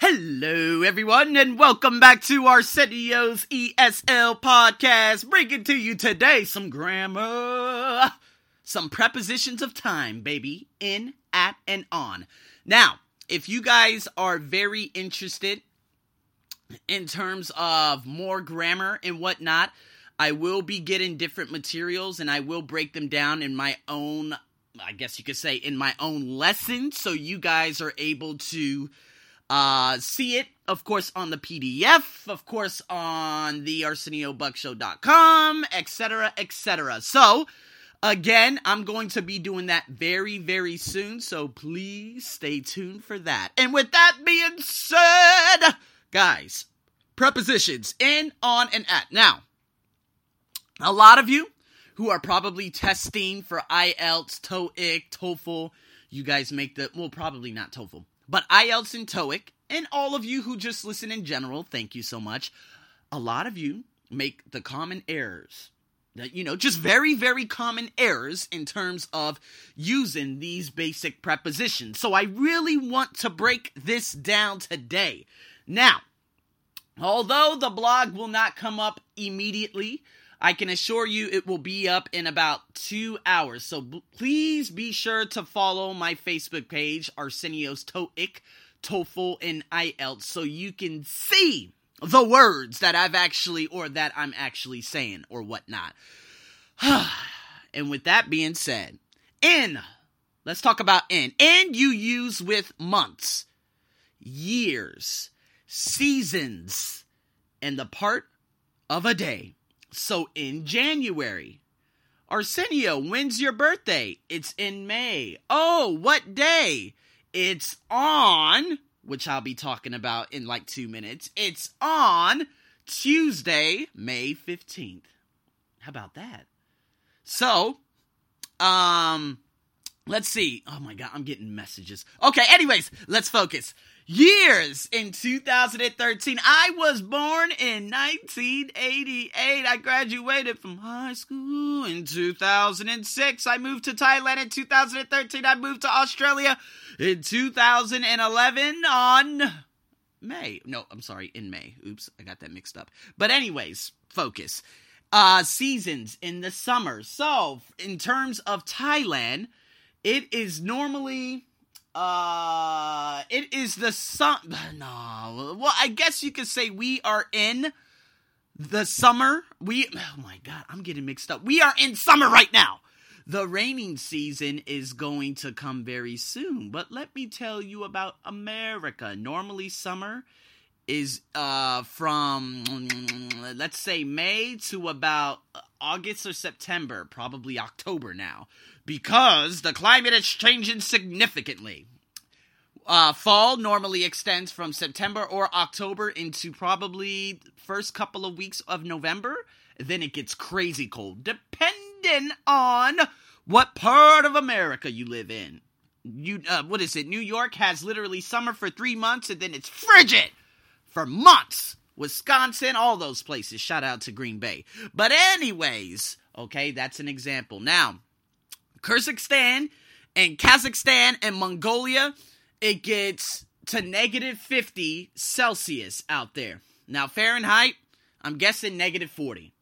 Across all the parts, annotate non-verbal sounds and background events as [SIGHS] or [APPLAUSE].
Hello, everyone, and welcome back to Arsenio's ESL podcast. Bringing to you today some grammar, some prepositions of time, baby, in, at, and on. Now, if you guys are very interested in terms of more grammar and whatnot, I will be getting different materials and I will break them down in my own, I guess you could say, in my own lesson, so you guys are able to uh, see it, of course, on the PDF, of course, on the ArsenioBuckshow.com, etc., etc. So, again, I'm going to be doing that very, very soon, so please stay tuned for that. And with that being said, guys, prepositions in, on, and at. Now, a lot of you who are probably testing for IELTS, TOEIC, TOEFL, you guys make the, well, probably not TOEFL but IELTS and TOEIC, and all of you who just listen in general, thank you so much. A lot of you make the common errors. That, you know, just very, very common errors in terms of using these basic prepositions. So I really want to break this down today. Now, although the blog will not come up immediately, I can assure you it will be up in about two hours. So b- please be sure to follow my Facebook page, Arsenio's TOEIC, TOEFL, and IELTS, so you can see the words that I've actually, or that I'm actually saying, or whatnot. [SIGHS] and with that being said, in, let's talk about in. In you use with months, years, seasons, and the part of a day. So in January, Arsenio, when's your birthday? It's in May. Oh, what day? It's on, which I'll be talking about in like two minutes. It's on Tuesday, May 15th. How about that? So, um, let's see. Oh my God, I'm getting messages. Okay, anyways, let's focus years in 2013. I was born in 1988. I graduated from high school in 2006. I moved to Thailand in 2013. I moved to Australia in 2011 on May. No, I'm sorry, in May. Oops, I got that mixed up. But anyways, focus. Uh seasons in the summer. So, in terms of Thailand, it is normally uh, it is the sun. [SIGHS] No, well, I guess you could say we are in the summer. We, [SIGHS] oh my god, I'm getting mixed up. We are in summer right now. The raining season is going to come very soon, but let me tell you about America. Normally, summer is uh from [TSK] let's say May to about August or September, probably October now because the climate is changing significantly. Uh, fall normally extends from September or October into probably first couple of weeks of November. Then it gets crazy cold, depending on what part of America you live in. You, uh, what is it? New York has literally summer for three months, and then it's frigid for months. Wisconsin, all those places. Shout out to Green Bay. But anyways, okay, that's an example. Now, Kyrgyzstan and Kazakhstan and Mongolia, it gets to negative 50 Celsius out there. Now, Fahrenheit, I'm guessing negative 40.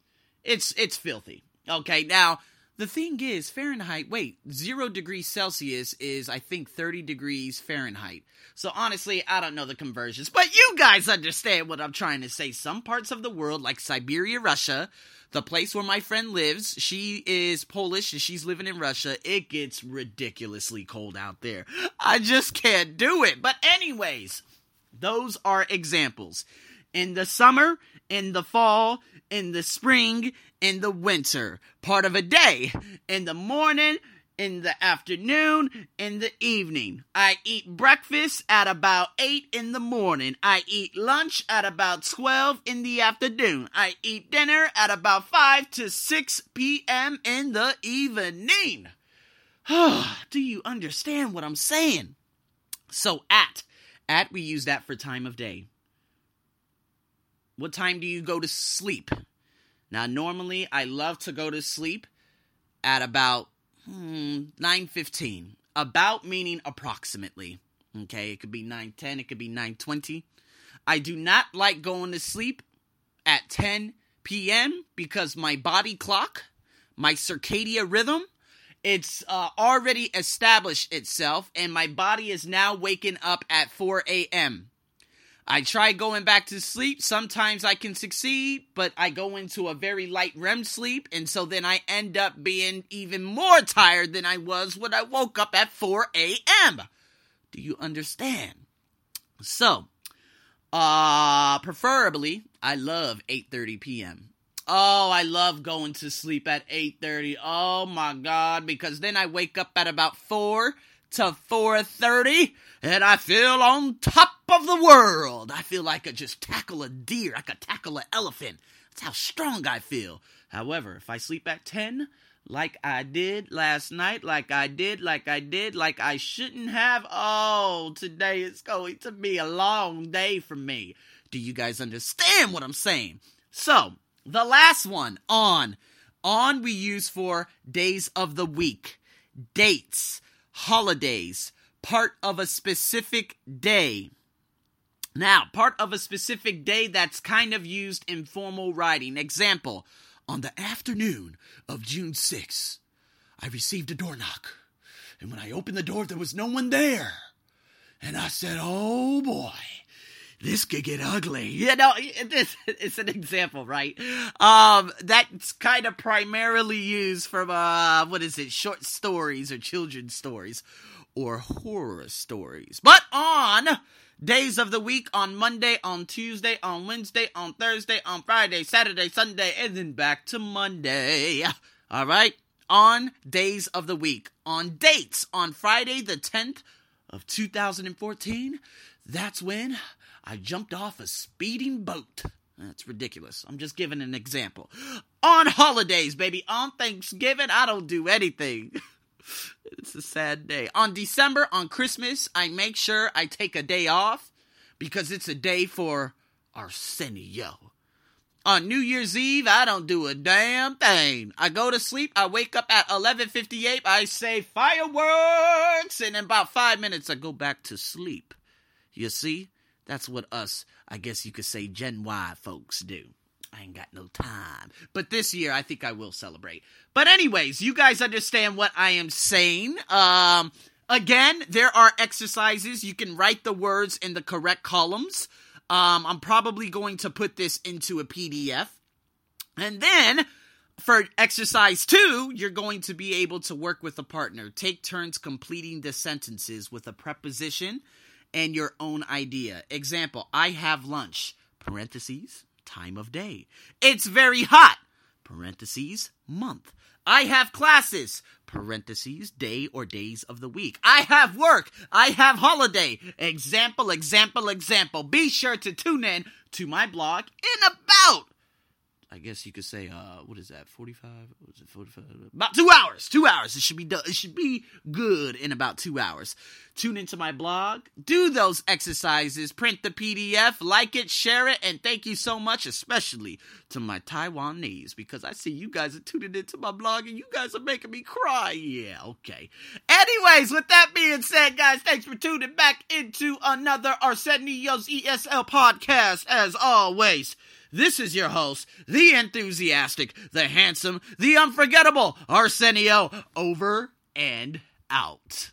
It's it's filthy. Okay, now the thing is, Fahrenheit, wait, zero degrees Celsius is, I think, 30 degrees Fahrenheit. So honestly, I don't know the conversions, but you guys understand what I'm trying to say. Some parts of the world, like Siberia, Russia, the place where my friend lives, she is Polish and she's living in Russia. It gets ridiculously cold out there. I just can't do it. But, anyways, those are examples. In the summer, in the fall, in the spring, in the winter. Part of a day. In the morning, in the afternoon, in the evening. I eat breakfast at about 8 in the morning. I eat lunch at about 12 in the afternoon. I eat dinner at about 5 to 6 p.m. in the evening. [SIGHS] Do you understand what I'm saying? So, at. At, we use that for time of day. What time do you go to sleep? Now, normally I love to go to sleep at about hmm, 9.15. About meaning approximately. Okay, it could be 9:10, it could be 9:20. I do not like going to sleep at 10 p.m. because my body clock, my circadian rhythm, it's uh, already established itself, and my body is now waking up at 4 a.m. I try going back to sleep. Sometimes I can succeed, but I go into a very light REM sleep, and so then I end up being even more tired than I was when I woke up at 4 a.m. Do you understand? So, uh, preferably, I love 8:30 p.m. Oh, I love going to sleep at 8:30. Oh my god, because then I wake up at about 4 to 4:30 and I feel on top of the world. I feel like I could just tackle a deer, I could tackle an elephant. That's how strong I feel. However, if I sleep at 10, like I did last night, like I did, like I did, like I shouldn't have. Oh, today is going to be a long day for me. Do you guys understand what I'm saying? So, the last one, on. On we use for days of the week, dates, holidays, part of a specific day. Now, part of a specific day that's kind of used in formal writing. Example, on the afternoon of June 6th, I received a door knock. And when I opened the door, there was no one there. And I said, oh boy, this could get ugly. You know, this is [LAUGHS] an example, right? Um, that's kind of primarily used from uh, what is it, short stories or children's stories or horror stories. But on days of the week, on Monday, on Tuesday, on Wednesday, on Thursday, on Friday, Saturday, Sunday, and then back to Monday. All right, on days of the week, on dates, on Friday the tenth of 2014. That's when I jumped off a speeding boat. That's ridiculous. I'm just giving an example. On holidays, baby. On Thanksgiving, I don't do anything. [LAUGHS] it's a sad day. On December, on Christmas, I make sure I take a day off because it's a day for Arsenio. On New Year's Eve, I don't do a damn thing. I go to sleep, I wake up at 11:58, I say fireworks, and in about 5 minutes I go back to sleep. You see? That's what us, I guess you could say, Gen Y folks do. I ain't got no time. But this year, I think I will celebrate. But, anyways, you guys understand what I am saying. Um, again, there are exercises. You can write the words in the correct columns. Um, I'm probably going to put this into a PDF. And then for exercise two, you're going to be able to work with a partner. Take turns completing the sentences with a preposition and your own idea. Example, I have lunch, parentheses, time of day. It's very hot, parentheses, month. I have classes, parentheses, day or days of the week. I have work, I have holiday. Example, example, example. Be sure to tune in to my blog in about I guess you could say, uh, what is that? Forty-five? Was it forty-five? About two hours. Two hours. It should be done. It should be good in about two hours. Tune into my blog, do those exercises, print the PDF, like it, share it, and thank you so much, especially to my Taiwanese, because I see you guys are tuning into my blog and you guys are making me cry. Yeah, okay. Anyways, with that being said, guys, thanks for tuning back into another Arsenio's ESL podcast. As always. This is your host, the enthusiastic, the handsome, the unforgettable Arsenio, over and out.